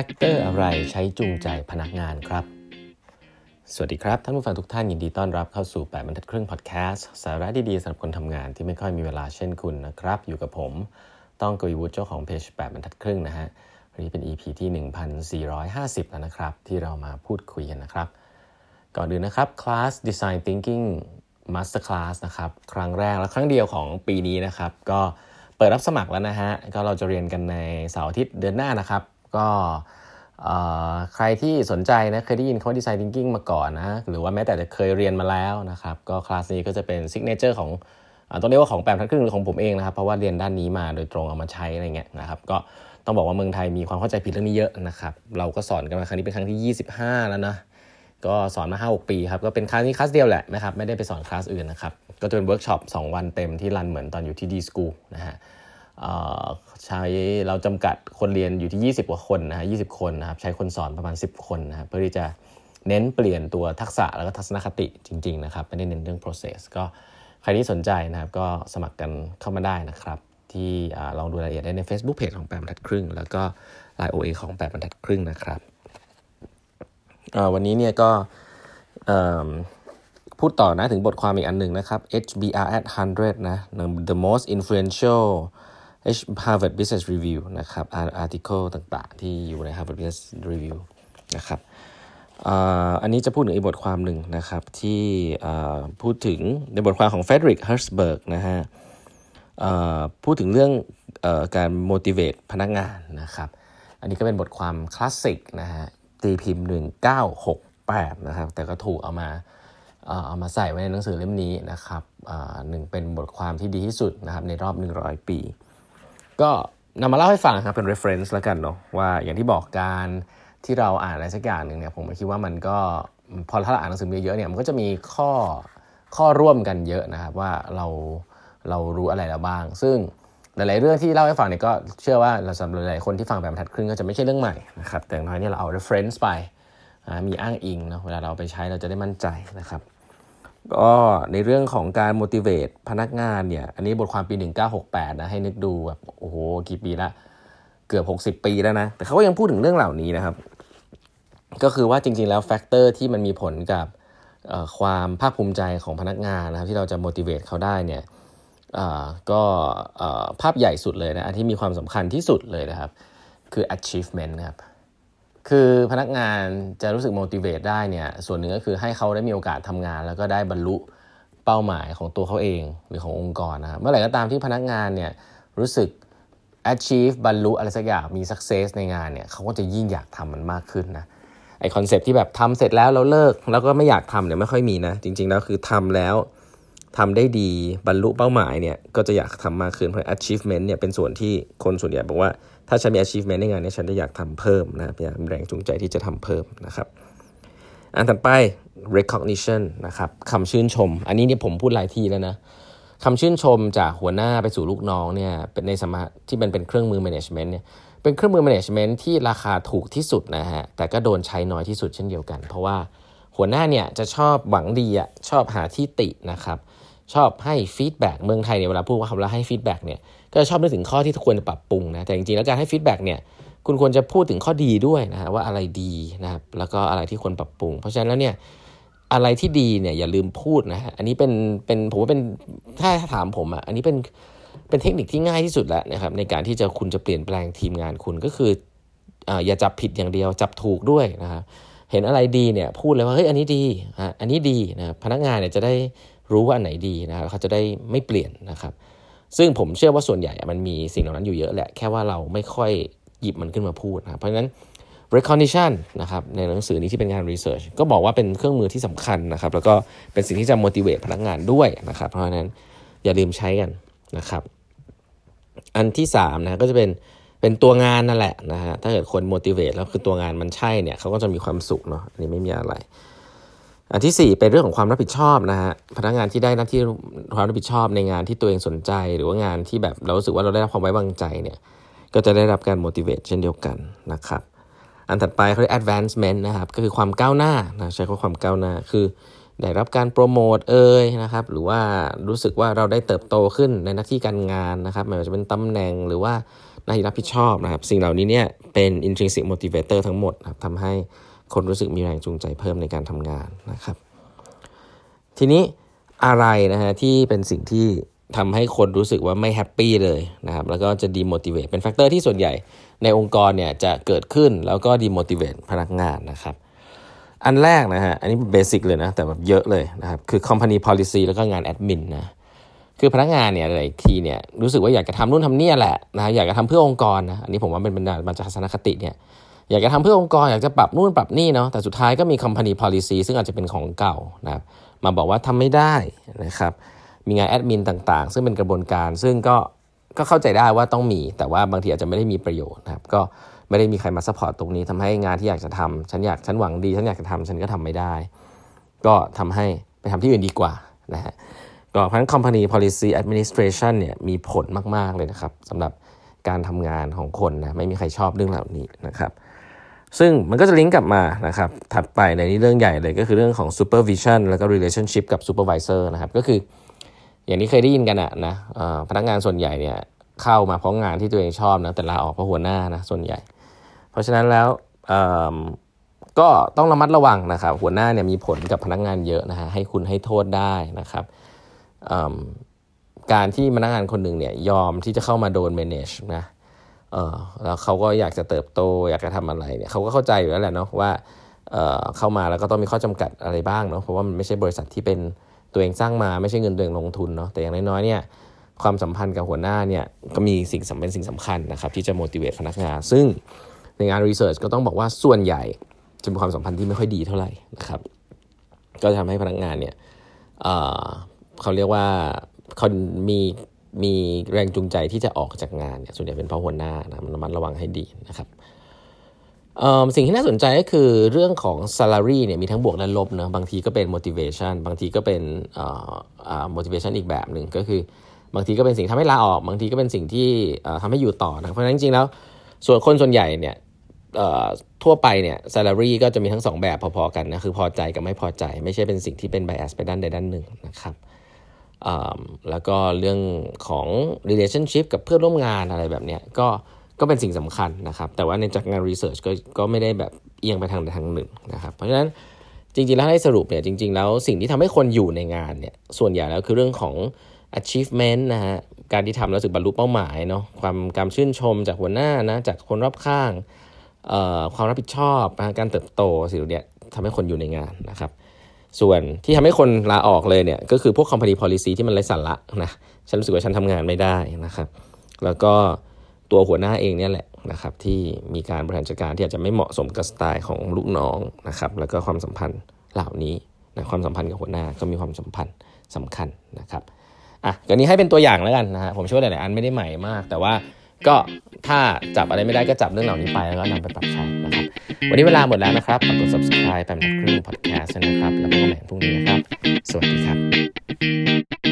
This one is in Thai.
factor อะไรใช้จูงใจพนักงานครับ สวัสดีครับ ท่านผู้ฟังทุกท่านยินดีต้อนรับเข้าสู่ 8บรรทัดครึ่งพอดแคสต์สาระดีๆสำหรับคนทำงานที่ไม่ค่อยมีเวลาเช่นคุณนะครับ อยู่กับผม ต้องกวีวุฒิเจ้าของเพจ8บรรทัดครึ่งนะฮะวันนี้เป็น EP ที่ 1450 แล้วนะครับ ที่เรามาพูดคุยกันนะครับ ก่อนอื่นนะครับคลาส Design Thinking Master Class นะครับครั้งแรกและครั้งเดียวของปีนี้นะครับ ก็เปิดรับสมัครแล้วนะฮะก็เราจะเรียนกันในเสาร์อาทิตย์เดือนหน้านะครับ ก็ใครที่สนใจนะเคยได้ยินคำว่า Design Thinking มาก่อนนะ หรือว่าแม้แต่จะเคยเรียนมาแล้วนะครับ ก็คลาสนี้ก็จะเป็น signature ของต้องเรียกว่าของแปดบรรทัดครึ่งหรือของผมเองนะครับ เพราะว่าเรียนด้านนี้มาโดยตรงเอามาใช้อะไรเงี้ยนะครับ ก็ต้องบอกว่าเมืองไทยมีความเข้าใจผิดเรื่องนี้เยอะนะครับ เราก็สอนกันมาครั้งนี้เป็นครั้งที่ 25 แล้วนะ ก็สอนมา 5 6 ปีครับ ก็เป็นคลาสนี้คลาสเดียวแหละนะครับ ไม่ได้ไปสอนคลาสอื่นนะครับ ก็จะเป็นเวิร์กช็อป2วันเต็มที่ run เหมือนตอนอยู่ที่ d.school นะฮะ ใช้เราจำกัดคนเรียนอยู่ที่ 20 กว่าคนนะฮะ20คนนะครับใช้คนสอนประมาณ 10 คนนะครับเพื่อที่จะเน้นเปลี่ยนตัวทักษะแล้วก็ทัศนคติจริง ๆ นะครับไม่ได้เน้นเรื่อง process ก็ใครที่สนใจนะครับก็สมัครกันเข้ามาได้นะครับ ที่ลองดูรายละเอียดได้ใน Facebook Page ของแปดบรรทัดครึ่ง แล้วก็ Line OA ของแปดบรรทัดครึ่งนะครับวันนี้เนี่ยก็พูดต่อนะถึงบทความอีกอันหนึ่งนะครับ HBR at 100 นะ the most influential Harvard Business Review นะครับ article ต่างๆ ที่อยู่ใน Harvard Business Review นะครับอันนี้จะพูดถึงอีกบทความหนึ่งนะครับที่พูดถึงในบทความของ Frederick Herzberg นะฮะพูดถึงเรื่องอการ motivate พนักงานนะครับ อันนี้ก็เป็นบทความคลาสสิกนะฮะตีพิมพ์ 1968 นะครับ แต่ก็ถูกเอามาเอามาใส่ไว้ในหนังสือเล่มนี้นะครับหนึ่งเป็นบทความที่ดีที่สุดนะครับในรอบ 100 ปี ก็นำมาเล่าให้ฟังครับเป็น reference แล้วกันเนาะว่าอย่างที่บอกการที่เราอ่านอะไรสักอย่างหนึ่งเนี่ยผมคิดว่ามันก็พอถ้าเราอ่านหนังสือเยอะเนี่ยมันก็จะมีข้อข้อร่วมกันเยอะนะครับว่าเราเรารู้อะไรแล้วบ้าง ซึ่งหลายๆเรื่องที่เล่าให้ฟังเนี่ยก็เชื่อว่าเราสำหรับหลายคนที่ฟังแปดบรรทัดครึ่งก็จะไม่ใช่เรื่องใหม่นะครับแต่อย่างน้อยเนี่ยเราเอา reference ไปมีอ้างอิงเนาะเวลาเราไปใช้เราจะได้มั่นใจนะครับ ก็ในเรื่องของการ motivate พนักงานเนี่ย อันนี้บทความปี 1968 นะ ให้นึกดูแบบโอ้โห กี่ปีละ เกือบ 60 ปีแล้วนะ แต่เขาก็ยังพูดถึงเรื่องเหล่านี้นะครับ ก็คือว่าจริง ๆ แล้ว factor ที่มันมีผลกับความภาคภูมิใจของพนักงานนะครับ ที่เราจะ motivate เขาได้เนี่ยก็ภาพใหญ่สุดเลยนะ อันที่มีความสำคัญที่สุดเลยนะครับ คือ achievement นะครับ คือพนักงานจะรู้สึก motivate ได้เนี่ยส่วนหนึ่งก็คือให้เขาได้มีโอกาสทำงาน แล้วก็ได้บรรลุเป้าหมายของตัวเขาเองหรือขององค์กรนะครับเมื่อไหร่ก็ตามที่พนักงานเนี่ยรู้สึก achieve บรรลุอะไรสักอย่างมี success ในงานเนี่ยเขาก็จะยิ่งอยากทำมันมากขึ้นนะไอคอนเซปที่แบบทำเสร็จแล้วเราเลิกแล้วก็ไม่อยากทำเนี่ยไม่ค่อยมีนะจริง ๆ แล้วคือทำแล้วทำได้ดีบรรลุเป้าหมายเนี่ยก็จะอยากทำมากขึ้นเพราะ achievement เนี่ยเป็นส่วนที่คนส่วนใหญ่บอกว่า ถ้าฉันมี achievement ในงานนี้ฉันจะอยากทำเพิ่มนะอยากแรงจูงใจที่จะทำเพิ่มนะครับ อันถัดไป recognition นะครับคำชื่นชม อันนี้เนี่ยผมพูดหลายทีแล้วนะคำชื่นชมจากหัวหน้าไปสู่ลูกน้องเนี่ยเป็นในสมาที่มันเป็นเครื่องมือ management เนี่ยเป็นเครื่องมือ management ที่ราคาถูกที่สุดนะฮะแต่ก็โดนใช้น้อยที่สุดเช่นเดียวกัน เพราะว่าหัวหน้าเนี่ยจะชอบหวังดีอะชอบหาที่ตินะครับ ชอบให้ feedback เมืองไทยเนี่ยเวลาพูดว่าคำว่าให้ feedback เนี่ยก็ชอบนึกถึงข้อที่ควรจะปรับปรุงนะแต่จริงๆแล้วการให้ feedback เนี่ยคุณควรจะพูดถึงข้อดีด้วยนะฮะว่าอะไรดีนะครับแล้วก็อะไรที่ควรปรับปรุง เพราะฉะนั้นแล้วเนี่ยอะไรที่ดีเนี่ยอย่าลืมพูดนะฮะอันนี้เป็นเป็นผมว่าเป็นถ้าถามผมอะอันนี้เป็นเป็นเทคนิคที่ง่ายที่สุดแล้วนะครับในการที่จะคุณจะเปลี่ยนแปลงทีมงานคุณก็คืออย่าจับผิดอย่างเดียวจับถูกด้วยนะครับเห็นอะไรดีเนี่ยพูดเลยว่าเฮ้ยอันนี้ดีอะอันนี้ดีนะพนักงานเนี่ยจะได้ รู้ว่าอันไหนดีนะครับเขาจะได้ไม่เปลี่ยนนะครับ ซึ่งผมเชื่อว่าส่วนใหญ่มันมีสิ่งเหล่านั้นอยู่เยอะแหละ แค่ว่าเราไม่ค่อยหยิบมันขึ้นมาพูดนะเพราะฉะนั้น recognition นะครับในหนังสือนี้ที่เป็นงาน research ก็บอกว่าเป็นเครื่องมือที่สำคัญนะครับ แล้วก็เป็นสิ่งที่จะ motivate พนักงานด้วยนะครับ เพราะฉะนั้นอย่าลืมใช้กันนะครับ อันที่3นะก็จะเป็นเป็นตัวงานนั่นแหละนะฮะถ้าเกิดคน motivate แล้วคือตัวงานมันใช่เนี่ยเขาก็จะมีความสุขเนาะอันนี้ไม่มีอะไร อันที่ 4 เป็นเรื่องของความรับผิดชอบนะฮะพนักงานที่ได้หน้าที่ความรับผิดชอบในงานที่ตัวเองสนใจ หรือว่างานที่แบบเรารู้สึกว่าเราได้รับความไว้วางใจเนี่ยก็จะได้รับการ motivate เช่นเดียวกันนะครับอันถัดไปเขาเรียก advancement นะครับก็คือความก้าวหน้านะใช้คำว่าความก้าวหน้าคือได้รับการโปรโมทเอยนะครับหรือว่ารู้สึกว่าเราได้เติบโตขึ้นในหน้าที่การงานนะครับไม่ว่าจะเป็นตำแหน่งหรือว่าหน้าที่รับผิดชอบนะครับสิ่งเหล่านี้เนี่ยเป็น intrinsic motivator ทั้งหมดนะครับทำให้ คนรู้สึกมีแรงจูงใจเพิ่มในการทำงานนะครับ ทีนี้อะไรนะฮะที่เป็นสิ่งที่ทำให้คนรู้สึกว่าไม่แฮปปี้เลยนะครับแล้วก็จะ demotivate เป็น factor ที่ส่วนใหญ่ในองค์กรเนี่ยจะเกิดขึ้นแล้วก็ demotivate พนักงานนะครับ อันแรกนะฮะอันนี้ basic เลยนะแต่แบบเยอะเลยนะครับคือ company policy แล้วก็งานแอดมินนะคือพนักงานเนี่ยหลายทีเนี่ยรู้สึกว่าอยากจะทำนู่นทำนี่แหละนะอยากจะทำเพื่อองค์กรนะอันนี้ผมว่าเป็นบรรดามาจากทัศนคติเนี่ย อยากจะทำเพื่อองค์กรอยากจะปรับนู่นปรับนี่เนาะแต่สุดท้ายก็มี company policy ซึ่งอาจจะเป็นของเก่านะครับมาบอกว่าทำไม่ได้นะครับมีงานแอดมินต่างๆ ซึ่งเป็นกระบวนการ ซึ่งก็ก็เข้าใจได้ว่าต้องมี แต่ว่าบางทีอาจจะไม่ได้มีประโยชน์นะครับก็ไม่ได้มีใครมา support ตรงนี้ทำให้งานที่อยากจะทำฉันอยากฉันหวังดีฉันอยากจะทำฉันก็ทำไม่ได้ ก็ทำให้ไปทำที่อื่นดีกว่านะฮะก็เพราะฉะนั้น company policy administration เนี่ยมีผลมาก ๆ เลยนะครับสำหรับการทำงานของคนนะไม่มีใครชอบเรื่องเหล่านี้นะครับ ซึ่งมันก็จะลิงก์กลับมานะครับ ถัดไปในนี้เรื่องใหญ่เลยก็คือเรื่องของ supervision แล้วก็ relationship กับ supervisor นะครับ ก็คือ อย่างที่เคยได้ยินกันอะนะพนักงานส่วนใหญ่เนี่ยเข้ามาเพราะงานที่ตัวเองชอบนะแต่ลาออกเพราะหัวหน้านะส่วนใหญ่ เพราะฉะนั้นแล้วก็ต้องระมัดระวังนะครับ หัวหน้าเนี่ยมีผลกับพนักงานเยอะนะฮะให้คุณให้โทษได้นะครับการที่พนักงานคนหนึ่งเนี่ยยอมที่จะเข้ามาโดน manage นะ เออแล้วเขาก็อยากจะเติบโต อยากจะทำอะไรเนี่ยเขาก็เข้าใจอยู่แล้วแหละเนาะว่าเเข้ามาแล้วก็ต้องมีข้อจำกัดอะไรบ้างเนาะเพราะว่ามันไม่ใช่บริษัทที่เป็นตัวเองสร้างมาไม่ใช่เงินตัวเองลงทุนเนาะแต่อย่างน้อยๆเนี่ยความสัมพันธ์กับหัวหน้าเนี่ยก็มีสิ่งสำคัญสิ่งสำคัญนะครับที่จะ motivate พนักงาน ซึ่งในงานรีเสิร์ชก็ต้องบอกว่าส่วนใหญ่จะมีความสัมพันธ์ที่ไม่ค่อยดีเท่าไหร่นะครับก็ทำให้พนักงานเนี่ยเเขาเรียกว่าเขามี มีแรงจูงใจที่จะออกจากงานเนี่ยส่วนใหญ่เป็นเพราะหัวหน้านะมันระมัดระวังให้ดีนะครับสิ่งที่น่าสนใจก็คือเรื่องของ salary เนี่ยมีทั้งบวกและลบนะบางทีก็เป็น motivation บางทีก็เป็น motivation อีกแบบหนึ่งก็คือบางทีก็เป็นสิ่งทำให้ลาออกบางทีก็เป็นสิ่งที่ทำให้อยู่ต่อนะเพราะฉะนั้นจริงๆแล้วส่วนคนส่วนใหญ่เนี่ยทั่วไปเนี่ย salary ก็จะมีทั้ง 2 แบบพอๆกันนะคือพอใจกับไม่พอใจ ไม่ใช่เป็นสิ่งที่เป็น bias ไปด้านใดด้านหนึ่งนะครับ แล้วก็เรื่องของ relationship กับเพื่อนร่วมงานอะไรแบบเนี้ยก็ก็เป็นสิ่งสำคัญนะครับ แต่ว่าในจากงาน research ก็ก็ไม่ได้แบบเอียงไปทางใดทางหนึ่งนะครับ เพราะฉะนั้นจริงๆ แล้วให้สรุปเนี่ยจริง ๆ แล้วสิ่งที่ทำให้คนอยู่ในงานเนี่ยส่วนใหญ่แล้วคือเรื่องของ achievement นะฮะการที่ทำแล้วสึกบรรลุเป้าหมายเนาะความการชื่นชมจากหัวหน้านะจากคนรอบข้างความรับผิดชอบการเติบโตสิ่งเหล่านี้ทำให้คนอยู่ในงานนะครับ ส่วนที่ทำให้คนลาออกเลยเนี่ยก็คือพวก company policy ที่มันไร้สาระนะฉันรู้สึกว่าฉันทำงานไม่ได้นะครับ แล้วก็ตัวหัวหน้าเองเนี่ยแหละนะครับที่มีการบริหารจัดการที่อาจจะไม่เหมาะสมกับสไตล์ของลูกน้องนะครับแล้วก็ความสัมพันธ์เหล่านี้นะความสัมพันธ์กับหัวหน้าก็มีความสัมพันธ์สำคัญนะครับอะก็นี้ให้เป็นตัวอย่างแล้วกันนะฮะผมเชื่อว่าหลายๆอันไม่ได้ใหม่มาก แต่ว่าก็ถ้าจับอะไรไม่ได้ก็จับเรื่องเหล่านี้ไปแล้วก็นำไปปรับใช้ วันนี้เวลาหมดแล้วนะครับฝากกด subscribe แปมนักครึ่ง podcast นะครับ แล้วพบกันใหม่พรุ่งนี้นะครับ สวัสดีครับ